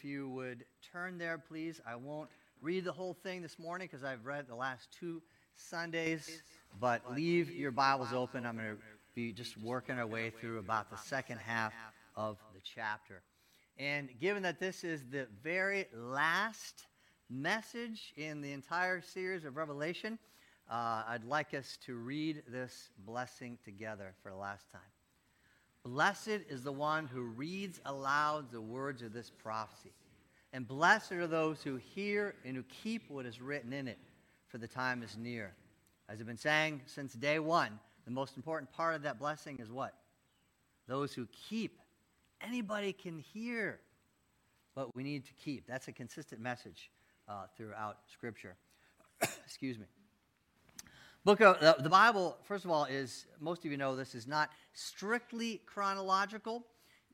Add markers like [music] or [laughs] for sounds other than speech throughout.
if you would turn there, please. I won't read the whole thing this morning because I've read the last two Sundays, but leave your Bibles open. I'm going to be just working our way through about the second half of the chapter. And given that this is the very last message in the entire series of Revelation, uh, I'd like us to read this blessing together for the last time. Blessed is the one who reads aloud the words of this prophecy. And blessed are those who hear and who keep what is written in it, for the time is near. As I've been saying since day one, the most important part of that blessing is what? Those who keep. Anybody can hear, but we need to keep. That's a consistent message uh, throughout Scripture. [coughs] Excuse me. Book of the, the Bible, first of all, is most of you know this is not strictly chronological.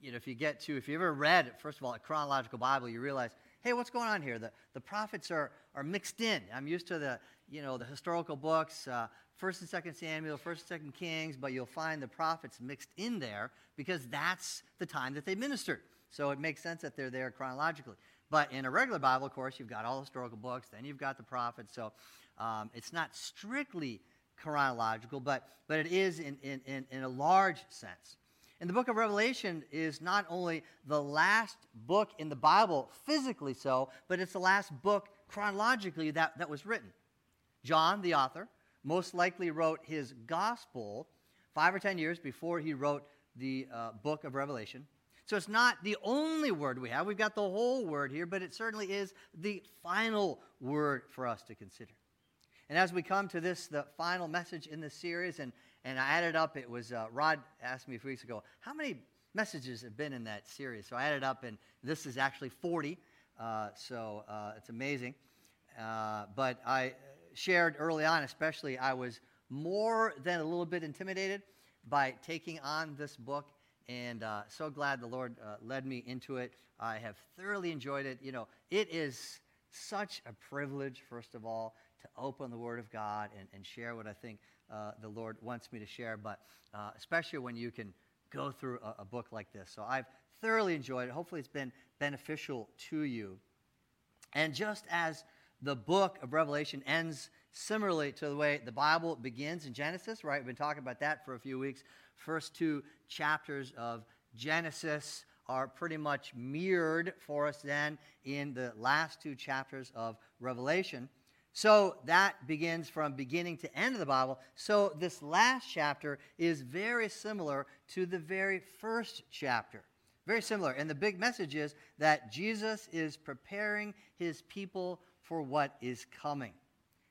You know, if you get to, if you ever read, first of all, a chronological Bible, you realize, hey, what's going on here? The, the prophets are, are mixed in. I'm used to the, you know, the historical books, uh, First and Second Samuel, First and Second Kings, but you'll find the prophets mixed in there because that's the time that they ministered. So it makes sense that they're there chronologically. But in a regular Bible, of course, you've got all the historical books, then you've got the prophets. So um, it's not strictly chronological, but, but it is in, in, in, in a large sense. And the book of Revelation is not only the last book in the Bible, physically so, but it's the last book chronologically that, that was written. John, the author, most likely wrote his gospel five or ten years before he wrote the uh, book of Revelation. So it's not the only word we have. We've got the whole word here, but it certainly is the final word for us to consider. And as we come to this, the final message in this series, and, and I added up, it was uh, Rod asked me a few weeks ago, how many messages have been in that series? So I added up, and this is actually 40. Uh, so uh, it's amazing. Uh, but I shared early on, especially, I was more than a little bit intimidated by taking on this book. And uh, so glad the Lord uh, led me into it. I have thoroughly enjoyed it. You know, it is such a privilege, first of all, to open the Word of God and, and share what I think uh, the Lord wants me to share, but uh, especially when you can go through a, a, book like this. So I've thoroughly enjoyed it. Hopefully, it's been beneficial to you. And just as the book of Revelation ends similarly to the way the Bible begins in Genesis, right? We've been talking about that for a few weeks. First two chapters of Genesis are pretty much mirrored for us then in the last two chapters of Revelation. So that begins from beginning to end of the Bible. So this last chapter is very similar to the very first chapter. Very similar. And the big message is that Jesus is preparing his people for what is coming.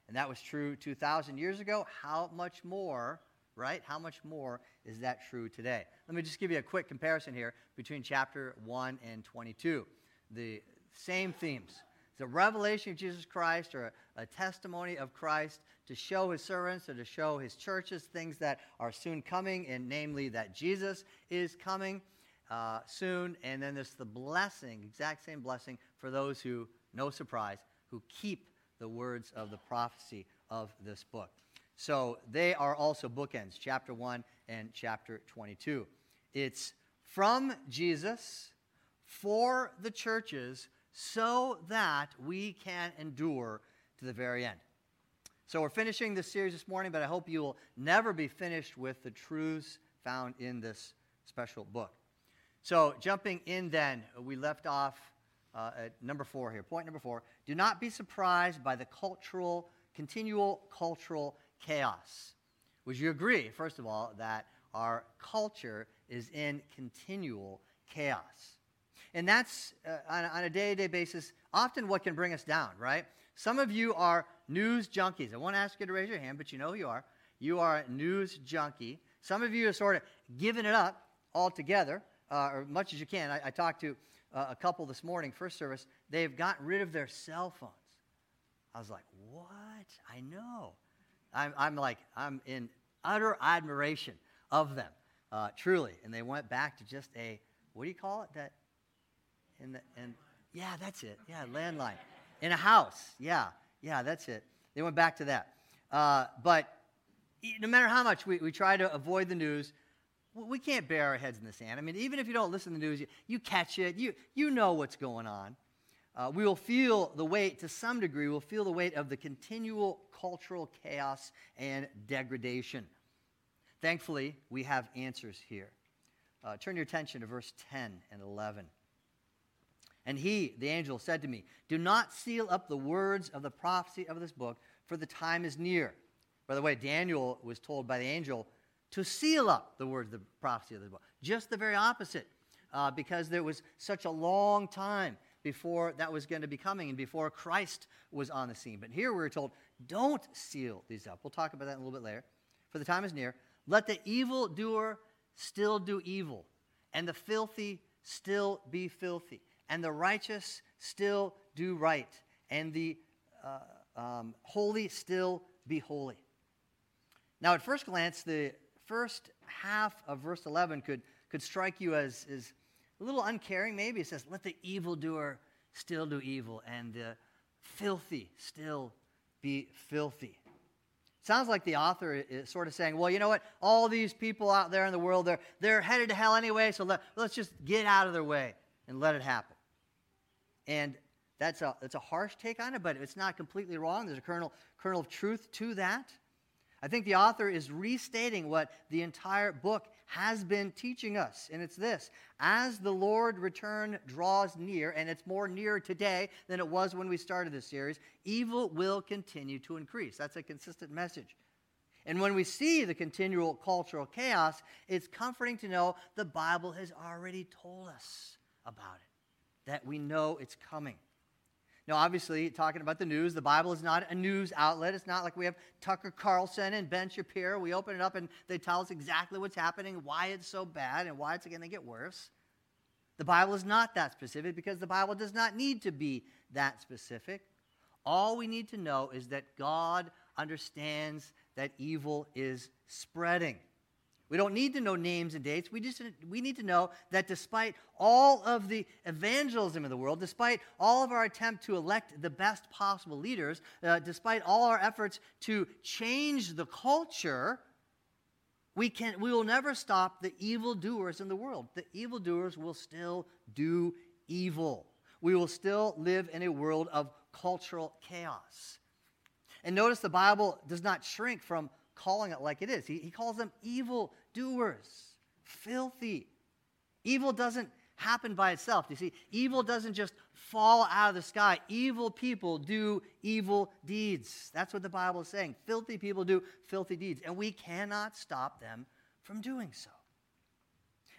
And that was true 2,000 years ago. How much more, right? How much more is that true today? Let me just give you a quick comparison here between chapter 1 and 22. The same themes the revelation of Jesus Christ or a, a, testimony of Christ to show his servants or to show his churches things that are soon coming, and namely that Jesus is coming uh, soon. And then there's the blessing, exact same blessing for those who, no surprise, who keep the words of the prophecy of this book. So they are also bookends, chapter 1 and chapter 22. It's from Jesus for the churches so that we can endure to the very end. So we're finishing this series this morning, but I hope you will never be finished with the truths found in this special book. So jumping in then, we left off uh, at number four here. Point number four. Do not be surprised by the cultural, continual cultural chaos. Would you agree, first of all, that our culture is in continual chaos? And that's, uh, on, on a day to day basis, often what can bring us down, right? Some of you are news junkies. I won't ask you to raise your hand, but you know who you are. You are a news junkie. Some of you are sort of giving it up altogether, uh, or much as you can. I, I talked to uh, a couple this morning, first service. They've gotten rid of their cell phones. I was like, what? I know. I'm, I'm like, I'm in utter admiration of them, uh, truly. And they went back to just a, what do you call it? That the, and yeah, that's it. Yeah, landline. In a house. Yeah, yeah, that's it. They went back to that. Uh, but no matter how much we, we try to avoid the news, we can't bear our heads in the sand. I mean, even if you don't listen to the news, you, you catch it, you, you know what's going on. uh, we will feel the weight, to some degree, we'll feel the weight of the continual cultural chaos and degradation. Thankfully, we have answers here. Uh, turn your attention to verse 10 and 11. And he, the angel, said to me, Do not seal up the words of the prophecy of this book, for the time is near. By the way, Daniel was told by the angel to seal up the words of the prophecy of this book. Just the very opposite, uh, because there was such a long time before that was going to be coming and before Christ was on the scene. But here we're told, don't seal these up. We'll talk about that a little bit later. For the time is near. Let the evildoer still do evil, and the filthy still be filthy, and the righteous still do right, and the uh, um, holy still be holy. Now, at first glance, the first half of verse 11 could, could strike you as, as a little uncaring, maybe. It says, Let the evildoer still do evil, and the filthy still be filthy. Sounds like the author is sort of saying, well, you know what? All these people out there in the world, they're, they're headed to hell anyway, so let, let's just get out of their way and let it happen. And that's a, that's a harsh take on it, but it's not completely wrong. There's a kernel, kernel of truth to that. I think the author is restating what the entire book has been teaching us, and it's this As the Lord return draws near, and it's more near today than it was when we started this series, evil will continue to increase. That's a consistent message. And when we see the continual cultural chaos, it's comforting to know the Bible has already told us about it, that we know it's coming. Now, obviously, talking about the news, the Bible is not a news outlet. It's not like we have Tucker Carlson and Ben Shapiro. We open it up and they tell us exactly what's happening, why it's so bad, and why it's going to get worse. The Bible is not that specific because the Bible does not need to be that specific. All we need to know is that God understands that evil is spreading. We don't need to know names and dates. We just we need to know that despite all of the evangelism in the world, despite all of our attempt to elect the best possible leaders, uh, despite all our efforts to change the culture, we can we will never stop the evildoers in the world. The evildoers will still do evil. We will still live in a world of cultural chaos. And notice the Bible does not shrink from calling it like it is. He, he calls them evil doers, filthy. Evil doesn't happen by itself. You see, evil doesn't just fall out of the sky. Evil people do evil deeds. That's what the Bible is saying. Filthy people do filthy deeds, and we cannot stop them from doing so.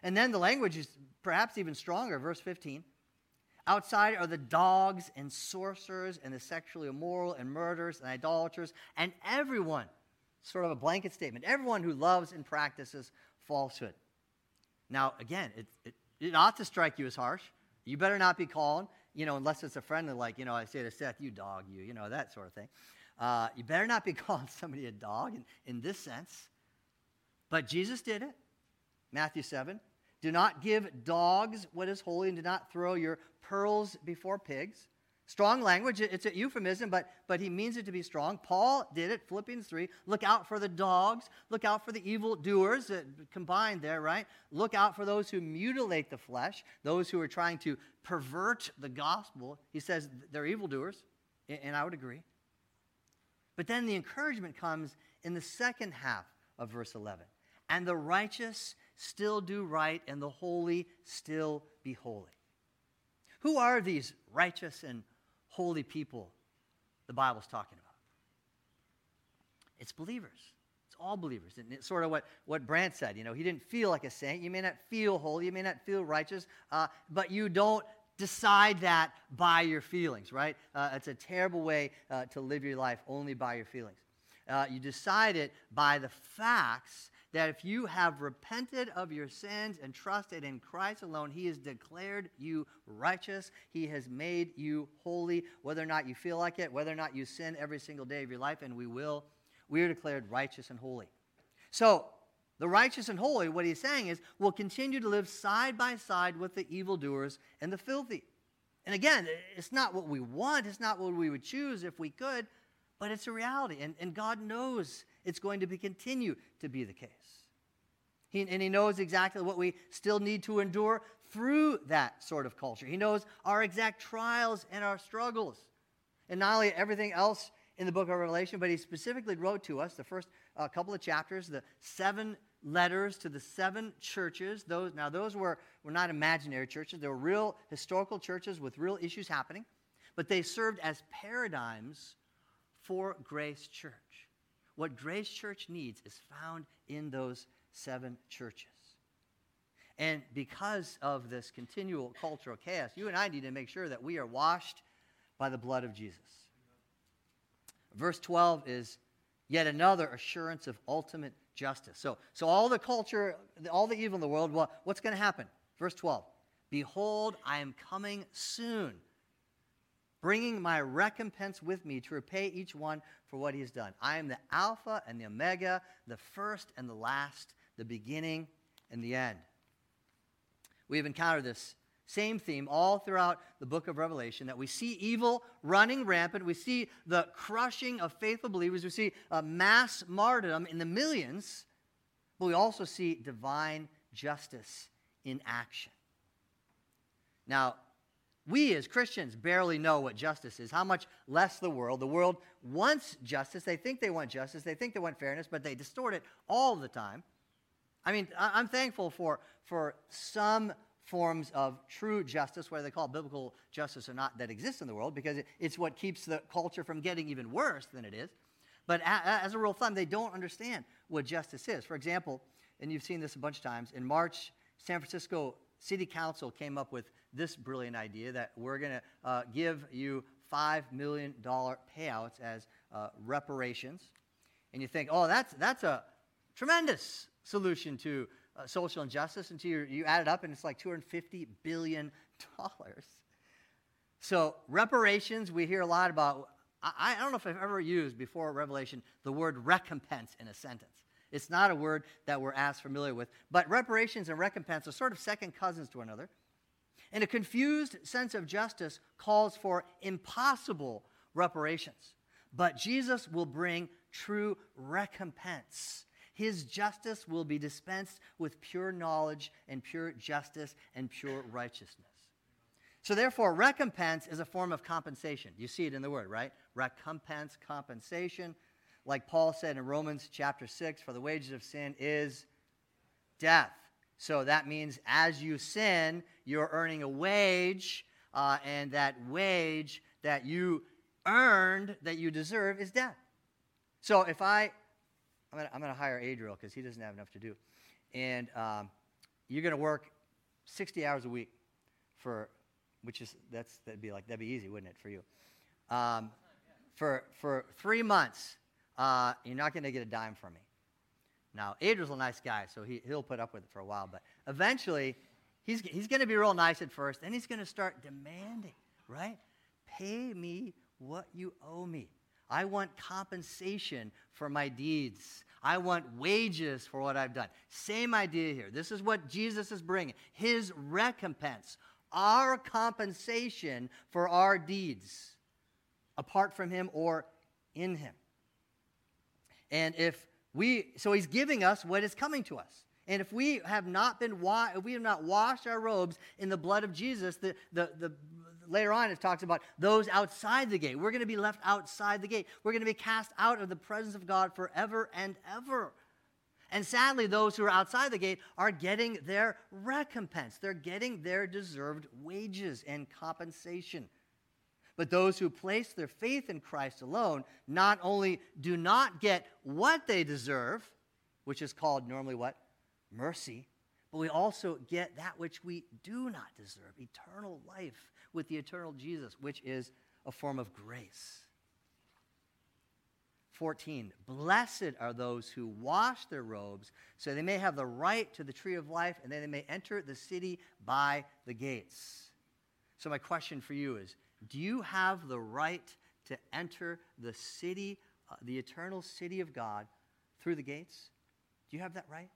And then the language is perhaps even stronger. Verse 15. Outside are the dogs and sorcerers and the sexually immoral and murderers and idolaters and everyone sort of a blanket statement. Everyone who loves and practices falsehood. Now, again, it, it, it ought to strike you as harsh. You better not be calling, you know, unless it's a friendly, like, you know, I say to Seth, you dog, you, you know, that sort of thing. Uh, you better not be [laughs] calling somebody a dog in, in this sense. But Jesus did it. Matthew 7. Do not give dogs what is holy, and do not throw your pearls before pigs. Strong language, it's a euphemism, but, but he means it to be strong. Paul did it, Philippians 3. Look out for the dogs. Look out for the evil doers, uh, combined there, right? Look out for those who mutilate the flesh, those who are trying to pervert the gospel. He says they're evildoers, and I would agree. But then the encouragement comes in the second half of verse 11. And the righteous still do right, and the holy still be holy. Who are these righteous and holy people the Bible's talking about. It's believers. It's all believers. And it's sort of what, what Brandt said. You know, he didn't feel like a saint. You may not feel holy. You may not feel righteous, uh, but you don't decide that by your feelings, right? Uh, it's a terrible way uh, to live your life only by your feelings. Uh, you decide it by the facts that if you have repented of your sins and trusted in Christ alone, He has declared you righteous. He has made you holy, whether or not you feel like it, whether or not you sin every single day of your life, and we will. We are declared righteous and holy. So, the righteous and holy, what he's saying is, will continue to live side by side with the evildoers and the filthy. And again, it's not what we want, it's not what we would choose if we could, but it's a reality. And, and God knows it's going to be, continue to be the case. He, and He knows exactly what we still need to endure through that sort of culture. He knows our exact trials and our struggles. And not only everything else in the book of Revelation, but He specifically wrote to us the first uh, couple of chapters, the seven letters to the seven churches. Those, now, those were, were not imaginary churches, they were real historical churches with real issues happening, but they served as paradigms for Grace Church. What Grace Church needs is found in those seven churches. And because of this continual cultural chaos, you and I need to make sure that we are washed by the blood of Jesus. Verse 12 is yet another assurance of ultimate justice. So, so all the culture, all the evil in the world, well, what's going to happen? Verse 12 Behold, I am coming soon, bringing my recompense with me to repay each one for what he has done. I am the Alpha and the Omega, the first and the last, the beginning and the end. We have encountered this same theme all throughout the book of Revelation that we see evil running rampant. We see the crushing of faithful believers. We see a mass martyrdom in the millions. But we also see divine justice in action. Now, we as Christians barely know what justice is, how much less the world. The world wants justice. They think they want justice. They think they want fairness, but they distort it all the time. I mean, I'm thankful for, for some forms of true justice, whether they call it biblical justice or not, that exists in the world, because it's what keeps the culture from getting even worse than it is. But as a rule of thumb, they don't understand what justice is. For example, and you've seen this a bunch of times, in March, San Francisco City Council came up with this brilliant idea that we're going to uh, give you $5 million payouts as uh, reparations. And you think, oh, that's, that's a tremendous solution to uh, social injustice until you, you add it up and it's like $250 billion. So, reparations, we hear a lot about. I, I don't know if I've ever used before Revelation the word recompense in a sentence. It's not a word that we're as familiar with. But reparations and recompense are sort of second cousins to one another. And a confused sense of justice calls for impossible reparations. But Jesus will bring true recompense his justice will be dispensed with pure knowledge and pure justice and pure righteousness. So, therefore, recompense is a form of compensation. You see it in the word, right? Recompense, compensation. Like Paul said in Romans chapter 6, for the wages of sin is death. So that means as you sin, you're earning a wage, uh, and that wage that you earned, that you deserve, is death. So if I I'm going to hire Adriel because he doesn't have enough to do. And um, you're going to work 60 hours a week for, which is, that's, that'd be like, that'd be easy, wouldn't it, for you? Um, for, for three months, uh, you're not going to get a dime from me. Now, Adriel's a nice guy, so he, he'll put up with it for a while, but eventually, he's, he's going to be real nice at first, then he's going to start demanding, right? Pay me what you owe me. I want compensation for my deeds. I want wages for what I've done. Same idea here. This is what Jesus is bringing his recompense, our compensation for our deeds, apart from him or in him. And if we, so he's giving us what is coming to us. And if we have not been, wa- if we have not washed our robes in the blood of Jesus, the, the, the, later on it talks about those outside the gate. We're going to be left outside the gate. We're going to be cast out of the presence of God forever and ever. And sadly, those who are outside the gate are getting their recompense. They're getting their deserved wages and compensation. But those who place their faith in Christ alone not only do not get what they deserve, which is called normally what? Mercy, but we also get that which we do not deserve eternal life with the eternal Jesus, which is a form of grace. 14 Blessed are those who wash their robes, so they may have the right to the tree of life, and then they may enter the city by the gates. So, my question for you is Do you have the right to enter the city, uh, the eternal city of God, through the gates? Do you have that right?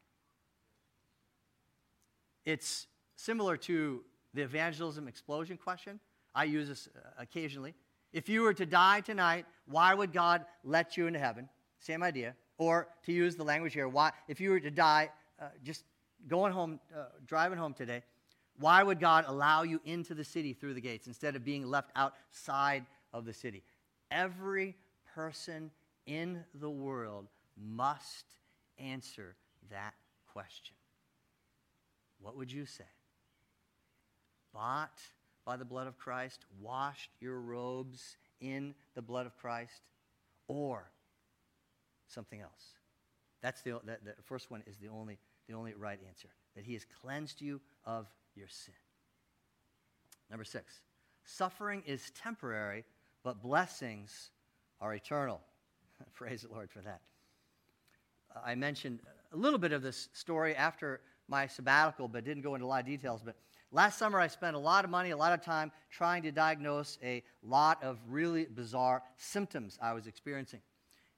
It's similar to the evangelism explosion question. I use this uh, occasionally. If you were to die tonight, why would God let you into heaven? Same idea. Or to use the language here, why, if you were to die uh, just going home, uh, driving home today, why would God allow you into the city through the gates instead of being left outside of the city? Every person in the world must answer that question. What would you say? Bought by the blood of Christ, washed your robes in the blood of Christ, or something else? That's the, the, first one is the only, the only right answer that he has cleansed you of your sin. Number six, suffering is temporary, but blessings are eternal. [laughs] Praise the Lord for that. Uh, I mentioned a little bit of this story after my sabbatical, but didn't go into a lot of details. But last summer, I spent a lot of money, a lot of time trying to diagnose a lot of really bizarre symptoms I was experiencing.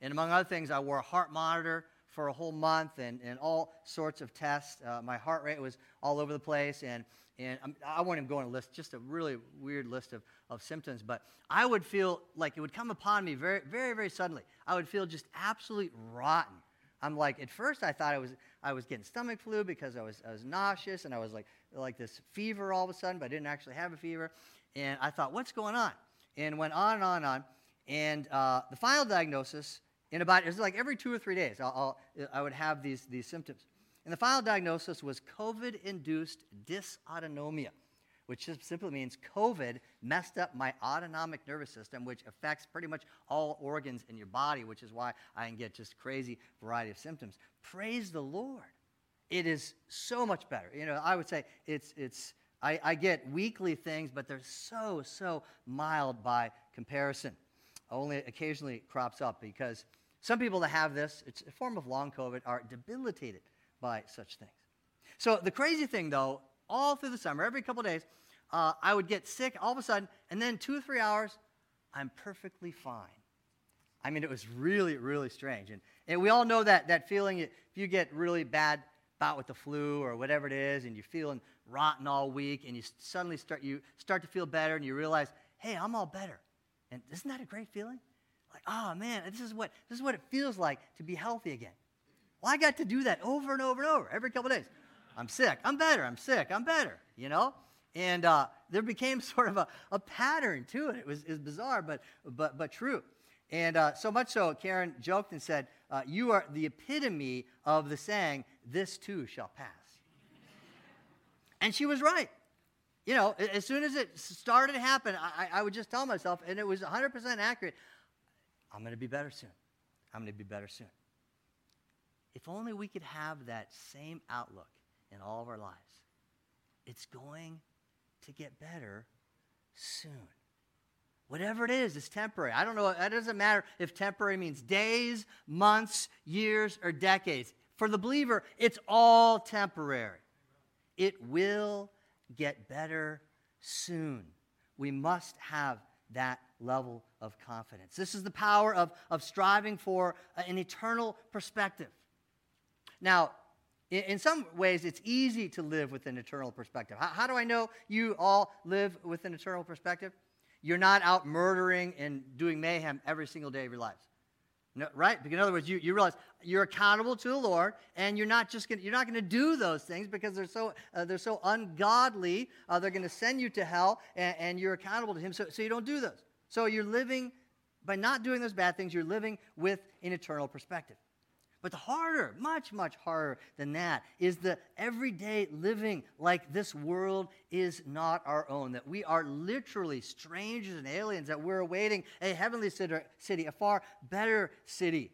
And among other things, I wore a heart monitor for a whole month and, and all sorts of tests. Uh, my heart rate was all over the place, and, and I'm, I not even go on a list, just a really weird list of, of symptoms. But I would feel like it would come upon me very, very, very suddenly. I would feel just absolutely rotten. I'm like, at first I thought I was, I was getting stomach flu because I was, I was nauseous and I was like, like this fever all of a sudden, but I didn't actually have a fever. And I thought, what's going on? And went on and on and on. And uh, the final diagnosis in about, it was like every two or three days, I'll, I'll, I would have these, these symptoms. And the final diagnosis was COVID induced dysautonomia, which simply means COVID messed up my autonomic nervous system, which affects pretty much all organs in your body, which is why I can get just crazy variety of symptoms. Praise the Lord. It is so much better. You know, I would say it's, it's I, I get weekly things, but they're so, so mild by comparison. Only occasionally crops up because some people that have this, it's a form of long COVID, are debilitated by such things. So the crazy thing, though, all through the summer, every couple days, uh, I would get sick all of a sudden, and then two or three hours, I'm perfectly fine. I mean, it was really, really strange. And, and we all know that, that feeling if you get really bad bout with the flu or whatever it is, and you're feeling rotten all week, and you suddenly start, you start to feel better, and you realize, hey, I'm all better. And isn't that a great feeling? Like, oh man, this is what this is what it feels like to be healthy again. Well, I got to do that over and over and over every couple days. I'm sick. I'm better. I'm sick. I'm better. You know, and uh, there became [laughs] sort of a, a pattern to it. It was, it was bizarre, but but but true. And uh, so much so, Karen joked and said, uh, "You are the epitome of the saying, this too shall pass." and she was right. You know, as soon as it started to happen, I, I would just tell myself, and it was 100% accurate. I'm going to be better soon. I'm going to be better soon. If only we could have that same outlook in all of our lives. It's going to get better soon. Whatever it is, it's temporary. I don't know, it doesn't matter if temporary means days, months, years, or decades. For the believer, it's all temporary. It will get better soon. We must have that level of confidence. This is the power of, of striving for an eternal perspective. Now, in, in some ways, it's easy to live with an eternal perspective. How, how do I know you all live with an eternal perspective? You're not out murdering and doing mayhem every single day of your lives. No, right? Because in other words, you, you realize you're accountable to the Lord, and you're not just gonna, you're not going to do those things because they're so uh, they're so ungodly. Uh, they're going to send you to hell, and, and, you're accountable to Him. So, so you don't do those. So you're living by not doing those bad things. You're living with an eternal perspective. But the harder, much, much harder than that, is the everyday living like this world is not our own, that we are literally strangers and aliens, that we're awaiting a heavenly city, a far better city.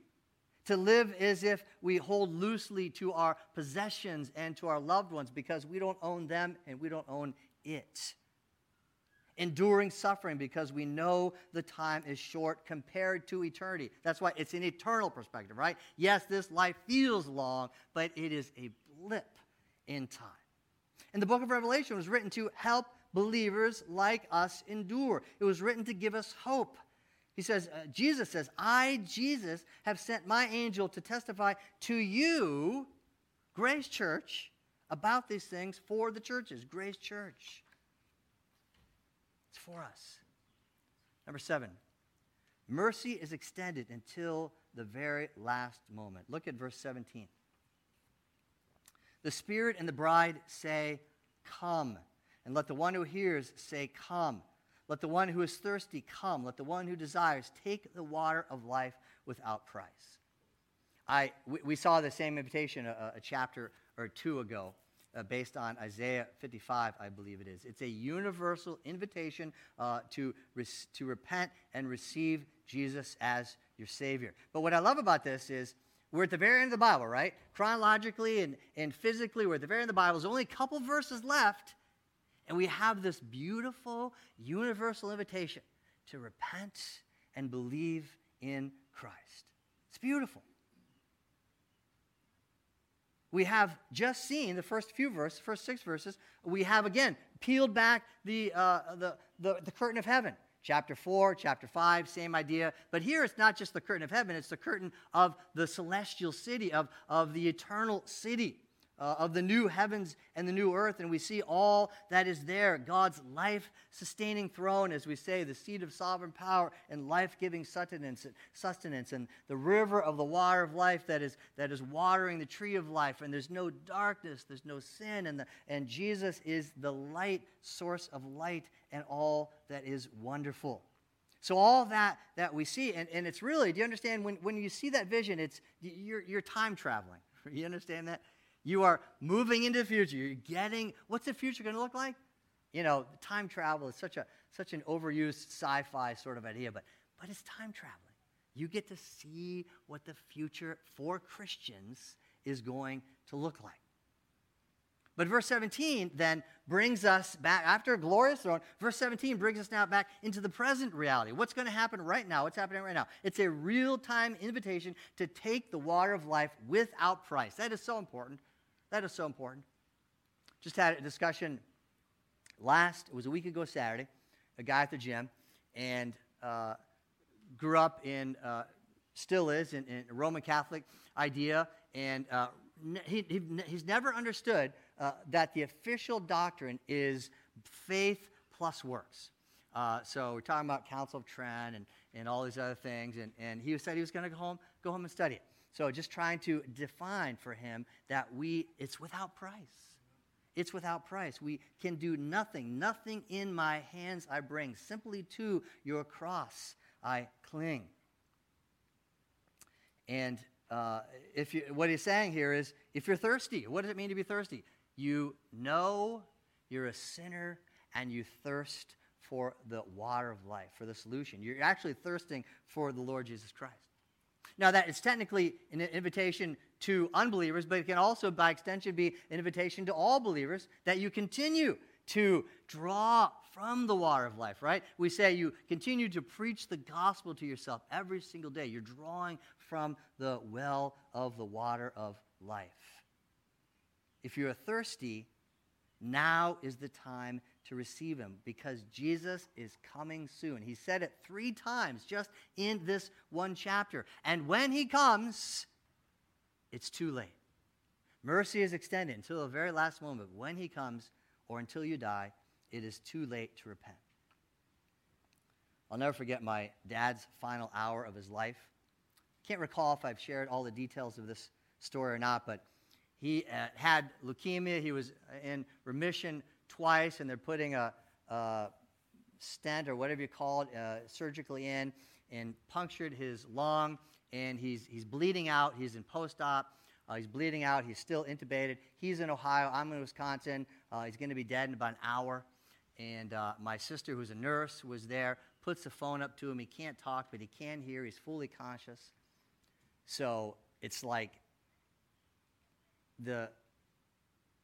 To live as if we hold loosely to our possessions and to our loved ones because we don't own them and we don't own it enduring suffering because we know the time is short compared to eternity. That's why it's an eternal perspective, right? Yes, this life feels long, but it is a blip in time. And the book of Revelation was written to help believers like us endure, it was written to give us hope. He says, uh, Jesus says, I, Jesus, have sent my angel to testify to you, Grace Church, about these things for the churches. Grace Church. It's for us. Number seven, mercy is extended until the very last moment. Look at verse 17. The Spirit and the bride say, Come. And let the one who hears say, Come. Let the one who is thirsty come. Let the one who desires take the water of life without price. I, we, we saw the same invitation a, a chapter or two ago uh, based on Isaiah 55, I believe it is. It's a universal invitation uh, to, to repent and receive Jesus as your Savior. But what I love about this is we're at the very end of the Bible, right? Chronologically and, and physically, we're at the very end of the Bible. There's only a couple verses left, and we have this beautiful universal invitation to repent and believe in Christ. It's beautiful. We have just seen the first few verses, first six verses. We have again peeled back the, uh, the, the, the curtain of heaven. Chapter 4, chapter 5, same idea. But here it's not just the curtain of heaven, it's the curtain of the celestial city, of, of the eternal city uh, of the new heavens and the new earth, and we see all that is there God's life sustaining throne, as we say, the seat of sovereign power and life giving sustenance, sustenance, and the river of the water of life that is, that is watering the tree of life, and there's no darkness, there's no sin, and, the, and Jesus is the light, source of light, and all that is wonderful. So all that that we see, and, and it's really, do you understand, when, when you see that vision, it's you're, you're time traveling. [laughs] You understand that? You are moving into the future. You're getting, what's the future going to look like? You know, time travel is such, a, such an overused sci fi sort of idea, but, but it's time traveling. You get to see what the future for Christians is going to look like. But verse 17 then brings us back, after a glorious throne, verse 17 brings us now back into the present reality. What's going to happen right now? What's happening right now? It's a real time invitation to take the water of life without price. That is so important that is so important. Just had a discussion last, it was a week ago Saturday, a guy at the gym, and uh, grew up in, uh, still is, in, in, a Roman Catholic idea, and uh, he, he, he's never understood uh, that the official doctrine is faith plus works. Uh, so we're talking about Council of Trent and, and all these other things, and, and he said he was going to go home, go home and study it. So just trying to define for him that we, it's without price. It's without price. We can do nothing. Nothing in my hands I bring. Simply to your cross I cling. And uh, if you, what he's saying here is if you're thirsty, what does it mean to be thirsty? You know you're a sinner and you thirst for the water of life, for the solution. You're actually thirsting for the Lord Jesus Christ. Now, that is technically an invitation to unbelievers, but it can also, by extension, be an invitation to all believers that you continue to draw from the water of life, right? We say you continue to preach the gospel to yourself every single day. You're drawing from the well of the water of life. If you're thirsty, now is the time to receive him because Jesus is coming soon. He said it three times just in this one chapter. And when he comes, it's too late. Mercy is extended until the very last moment. When he comes, or until you die, it is too late to repent. I'll never forget my dad's final hour of his life. Can't recall if I've shared all the details of this story or not, but he uh, had leukemia. He was in remission twice, and they're putting a, a stent or whatever you call it uh, surgically in and punctured his lung, and he's, he's bleeding out. He's in post op. Uh, he's bleeding out. He's still intubated. He's in Ohio. I'm in Wisconsin. Uh, he's going to be dead in about an hour. And uh, my sister, who's a nurse, was there, puts the phone up to him. He can't talk, but he can hear. He's fully conscious. So it's like the,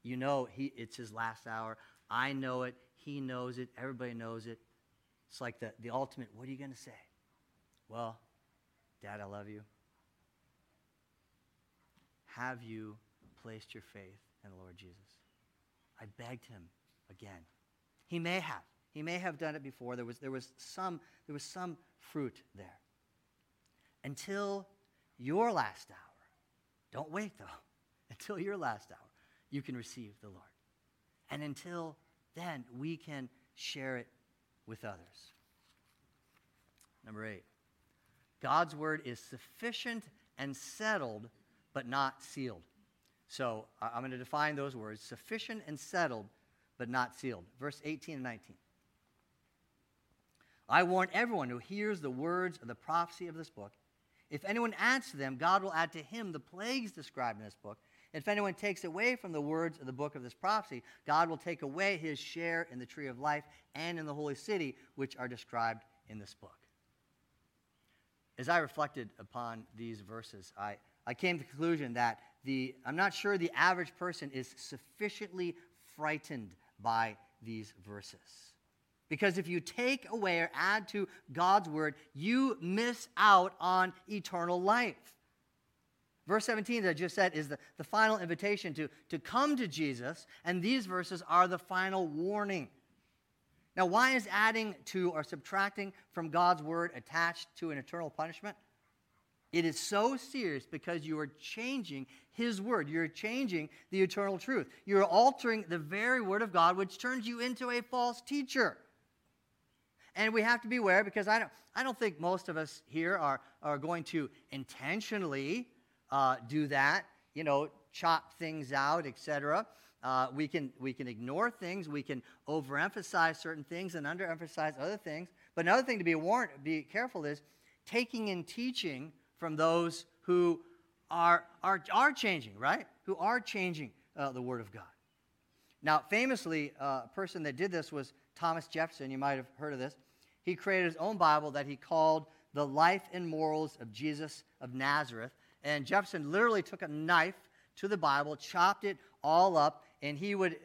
you know, he, it's his last hour. I know it. He knows it. Everybody knows it. It's like the, the ultimate what are you going to say? Well, Dad, I love you. Have you placed your faith in the Lord Jesus? I begged him again. He may have. He may have done it before. There was, there was, some, there was some fruit there. Until your last hour. Don't wait, though. [laughs] Until your last hour, you can receive the Lord. And until then, we can share it with others. Number eight, God's word is sufficient and settled, but not sealed. So I'm going to define those words sufficient and settled, but not sealed. Verse 18 and 19. I warn everyone who hears the words of the prophecy of this book. If anyone adds to them, God will add to him the plagues described in this book. If anyone takes away from the words of the book of this prophecy, God will take away his share in the tree of life and in the holy city, which are described in this book. As I reflected upon these verses, I, I came to the conclusion that the, I'm not sure the average person is sufficiently frightened by these verses. Because if you take away or add to God's word, you miss out on eternal life. Verse 17, that I just said, is the, the final invitation to, to come to Jesus, and these verses are the final warning. Now, why is adding to or subtracting from God's word attached to an eternal punishment? It is so serious because you are changing His word. You're changing the eternal truth. You're altering the very word of God, which turns you into a false teacher. And we have to beware because I don't, I don't think most of us here are, are going to intentionally uh, do that, you know, chop things out, etc. Uh, we, can, we can ignore things, we can overemphasize certain things and underemphasize other things. But another thing to be warned, be careful is taking in teaching from those who are, are, are changing, right? Who are changing uh, the Word of God. Now, famously, uh, a person that did this was Thomas Jefferson. You might have heard of this. He created his own Bible that he called The Life and Morals of Jesus of Nazareth. And Jefferson literally took a knife to the Bible, chopped it all up, and he would, uh,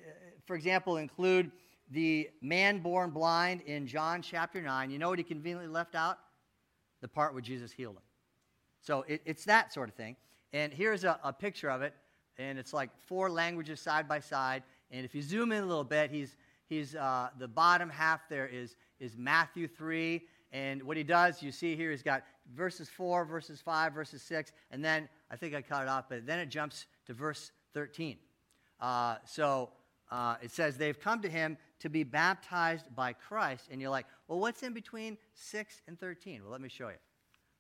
for example, include the man born blind in John chapter 9. You know what he conveniently left out? The part where Jesus healed him. So it, it's that sort of thing. And here's a, a, picture of it, and it's like four languages side by side. And if you zoom in a little bit, he's, he's uh, the bottom half there is, is Matthew 3. And what he does, you see here, he's got verses 4, verses 5, verses 6, and then I think I cut it off, but then it jumps to verse 13. Uh, so uh, it says, They've come to him to be baptized by Christ. And you're like, Well, what's in between 6 and 13? Well, let me show you.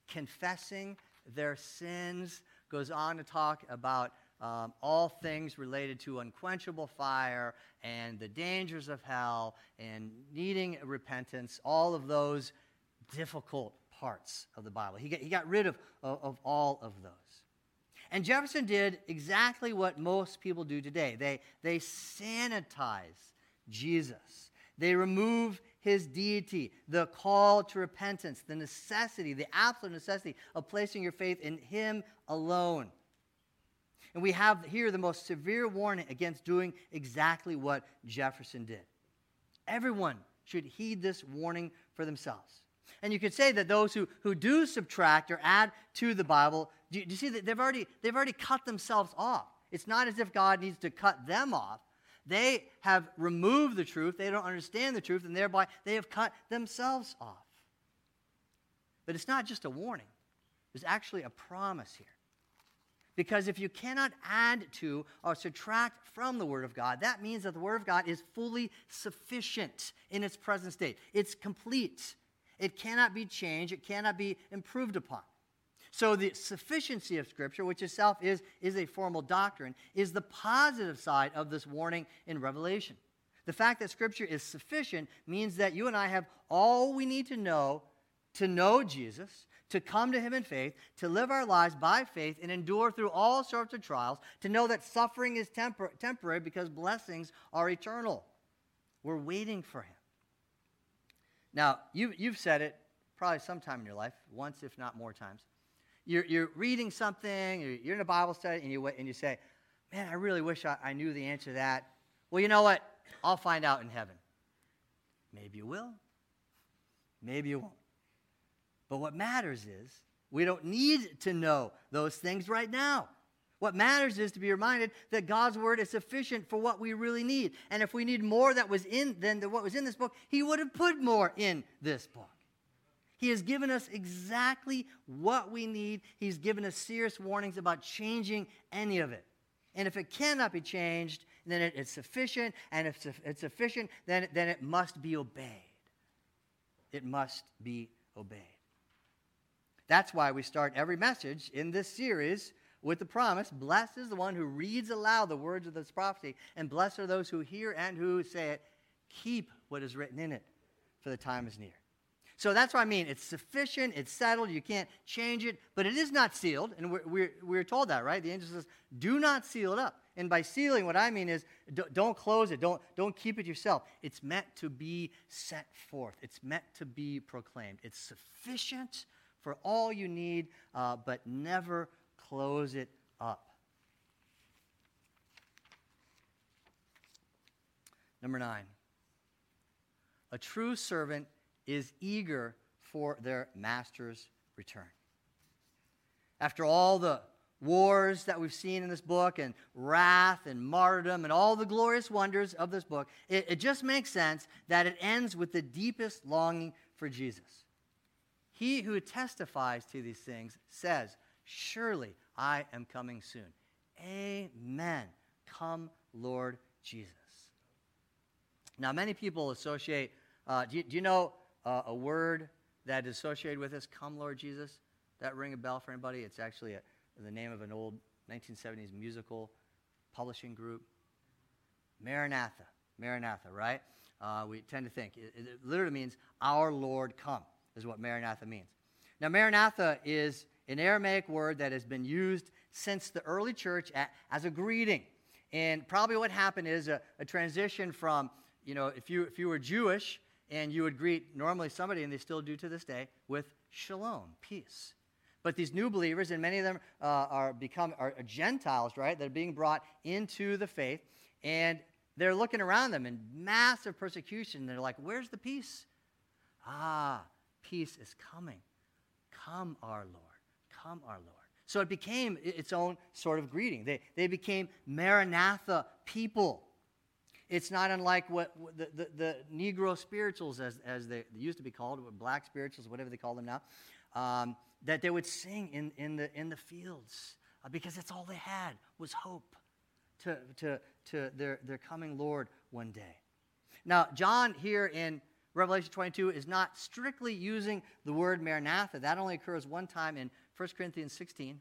Confessing their sins goes on to talk about um, all things related to unquenchable fire and the dangers of hell and needing repentance, all of those difficult parts of the Bible. He got, he got rid of, of, of all of those. And Jefferson did exactly what most people do today they, they sanitize Jesus, they remove his deity, the call to repentance, the necessity, the absolute necessity of placing your faith in him alone. And we have here the most severe warning against doing exactly what Jefferson did. Everyone should heed this warning for themselves. And you could say that those who, who do subtract or add to the Bible, do you, do you see that they've already, they've already cut themselves off? It's not as if God needs to cut them off. They have removed the truth, they don't understand the truth, and thereby they have cut themselves off. But it's not just a warning, there's actually a promise here. Because if you cannot add to or subtract from the Word of God, that means that the Word of God is fully sufficient in its present state. It's complete. It cannot be changed, it cannot be improved upon. So, the sufficiency of Scripture, which itself is, is a formal doctrine, is the positive side of this warning in Revelation. The fact that Scripture is sufficient means that you and I have all we need to know to know Jesus, to come to Him in faith, to live our lives by faith, and endure through all sorts of trials, to know that suffering is tempor- temporary because blessings are eternal. We're waiting for Him. Now, you, you've said it probably sometime in your life, once, if not more times. You're, you're reading something, you're, you're in a Bible study, and you, and you say, Man, I really wish I, I knew the answer to that. Well, you know what? I'll find out in heaven. Maybe you will, maybe you won't. But what matters is we don't need to know those things right now. What matters is to be reminded that God's word is sufficient for what we really need. And if we need more that was in than what was in this book, he would have put more in this book. He has given us exactly what we need. He's given us serious warnings about changing any of it. And if it cannot be changed, then it, it's sufficient. And if it's sufficient, then, then it must be obeyed. It must be obeyed. That's why we start every message in this series with the promise Blessed is the one who reads aloud the words of this prophecy, and blessed are those who hear and who say it. Keep what is written in it, for the time is near. So that's what I mean. It's sufficient, it's settled, you can't change it, but it is not sealed. And we're, we're, we're told that, right? The angel says, do not seal it up. And by sealing, what I mean is don't close it, don't, don't keep it yourself. It's meant to be set forth, it's meant to be proclaimed. It's sufficient for all you need, uh, but never close it up. Number nine, a true servant is eager for their master's return. After all the wars that we've seen in this book, and wrath and martyrdom, and all the glorious wonders of this book, it, it, just makes sense that it ends with the deepest longing for Jesus. He who testifies to these things says, Surely I am coming soon. Amen. Come, Lord Jesus. Now, many people associate, uh, do, you, do, you, know uh, a word that is associated with this, come Lord Jesus? That ring a bell for anybody? It's actually a, the name of an old 1970s musical publishing group. Maranatha. Maranatha, right? Uh, we tend to think. It, it literally means, Our Lord come, is what Maranatha means. Now, Maranatha is an Aramaic word that has been used since the early church as a greeting. And probably what happened is a, a transition from, you know, if you, if you were Jewish, and you would greet normally somebody, and they still do to this day, with shalom, peace. But these new believers, and many of them uh, are become are Gentiles, right? They're being brought into the faith, and they're looking around them in massive persecution. They're like, "Where's the peace?" Ah, peace is coming. Come, our Lord. Come, our Lord. So it became its own sort of greeting. They, they became Maranatha people. It's not unlike what the, the, the Negro spirituals, as, as they, used to be called, black spirituals, whatever they call them now, um, that they would sing in, in, the, in the fields uh, because that's all they had was hope to, to, to their, their coming Lord one day. Now, John here in Revelation 22 is not strictly using the word Maranatha. That only occurs one time in 1 Corinthians 16.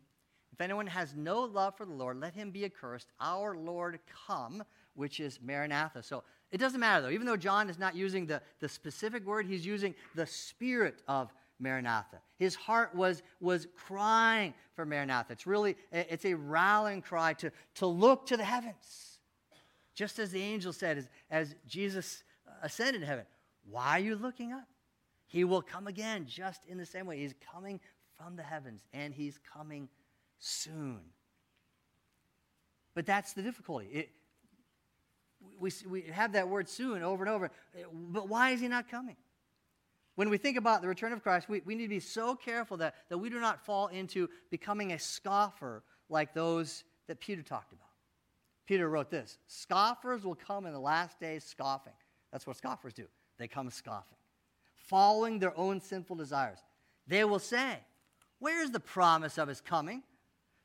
If anyone has no love for the Lord, let him be accursed. Our Lord come which is Maranatha. So it doesn't matter, though. Even though John is not using the, the specific word, he's using the spirit of Maranatha. His heart was, was crying for Maranatha. It's really, it's a rallying cry to, to look to the heavens. Just as the angel said, as, as Jesus uh, ascended to heaven, why are you looking up? He will come again just in the same way. He's coming from the heavens, and he's coming soon. But that's the difficulty. It, we, we have that word soon over and over. But why is he not coming? When we think about the return of Christ, we, we need to be so careful that, that we do not fall into becoming a scoffer like those that Peter talked about. Peter wrote this Scoffers will come in the last days scoffing. That's what scoffers do. They come scoffing, following their own sinful desires. They will say, Where's the promise of his coming?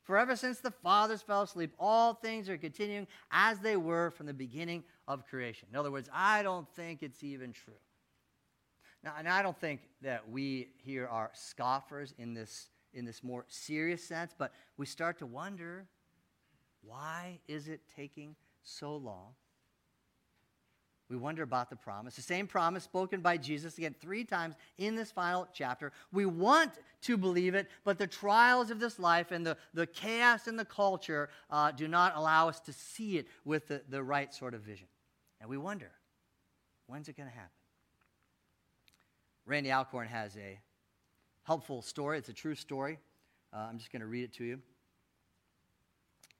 For ever since the fathers fell asleep, all things are continuing as they were from the beginning of creation. In other words, I don't think it's even true. Now, and I don't think that we here are scoffers in this, in this more serious sense, but we start to wonder why is it taking so long we wonder about the promise, the same promise spoken by Jesus again three times in this final chapter. We want to believe it, but the trials of this life and the, the chaos in the culture uh, do not allow us to see it with the, the right sort of vision. And we wonder, when's it going to happen? Randy Alcorn has a helpful story. It's a true story. Uh, I'm just going to read it to you.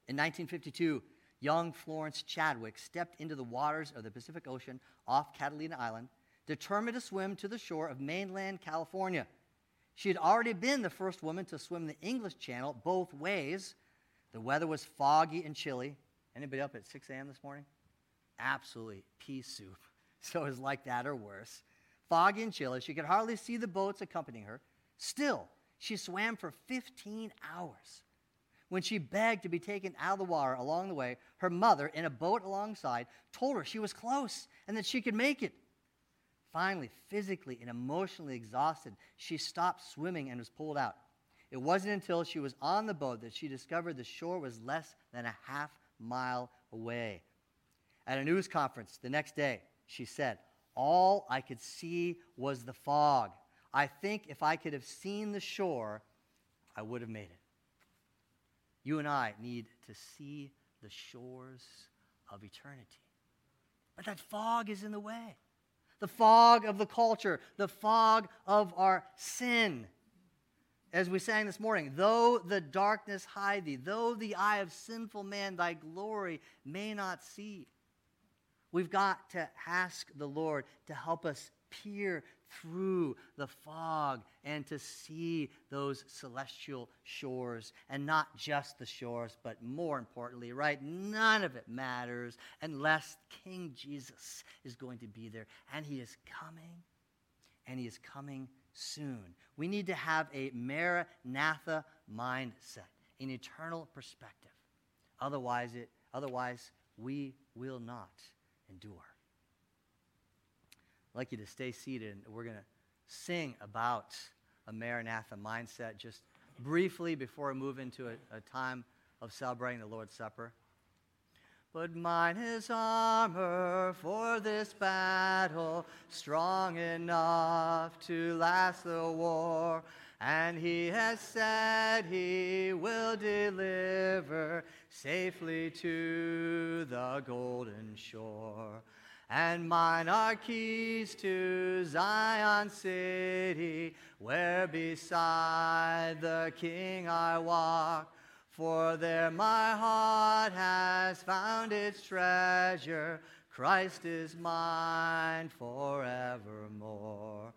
In 1952, young Florence Chadwick stepped into the waters of the Pacific Ocean off Catalina Island, determined to swim to the shore of mainland California. She had already been the first woman to swim the English Channel both ways. The weather was foggy and chilly. Anybody up at 6 a.m. this morning? Absolutely pea soup. [laughs] So it was like that or worse. Foggy and chilly. She could hardly see the boats accompanying her. Still, she swam for 15 hours. When she begged to be taken out of the water along the way, her mother, in a boat alongside, told her she was close and that she could make it. Finally, physically and emotionally exhausted, she stopped swimming and was pulled out. It wasn't until she was on the boat that she discovered the shore was less than a half mile away. At a news conference the next day, she said, All I could see was the fog. I think if I could have seen the shore, I would have made it. You and I need to see the shores of eternity. But that fog is in the way. The fog of the culture, the fog of our sin. As we sang this morning, though the darkness hide thee, though the eye of sinful man thy glory may not see. We've got to ask the Lord to help us peer through the fog and to see those celestial shores and not just the shores, but more importantly, right? None of it matters unless King Jesus is going to be there. And he is coming, and he is coming soon. We need to have a Maranatha mindset, an eternal perspective. Otherwise, it, otherwise we will not endure. I'd like you to stay seated. And we're going to sing about a Maranatha mindset just briefly before we move into a, a time of celebrating the Lord's Supper. But mine is armor for this battle, strong enough to last the war. And he has said he will deliver safely to the golden shore and mine are keys to Zion city, where beside the King I walk. For there my heart has found its treasure. Christ is mine forevermore.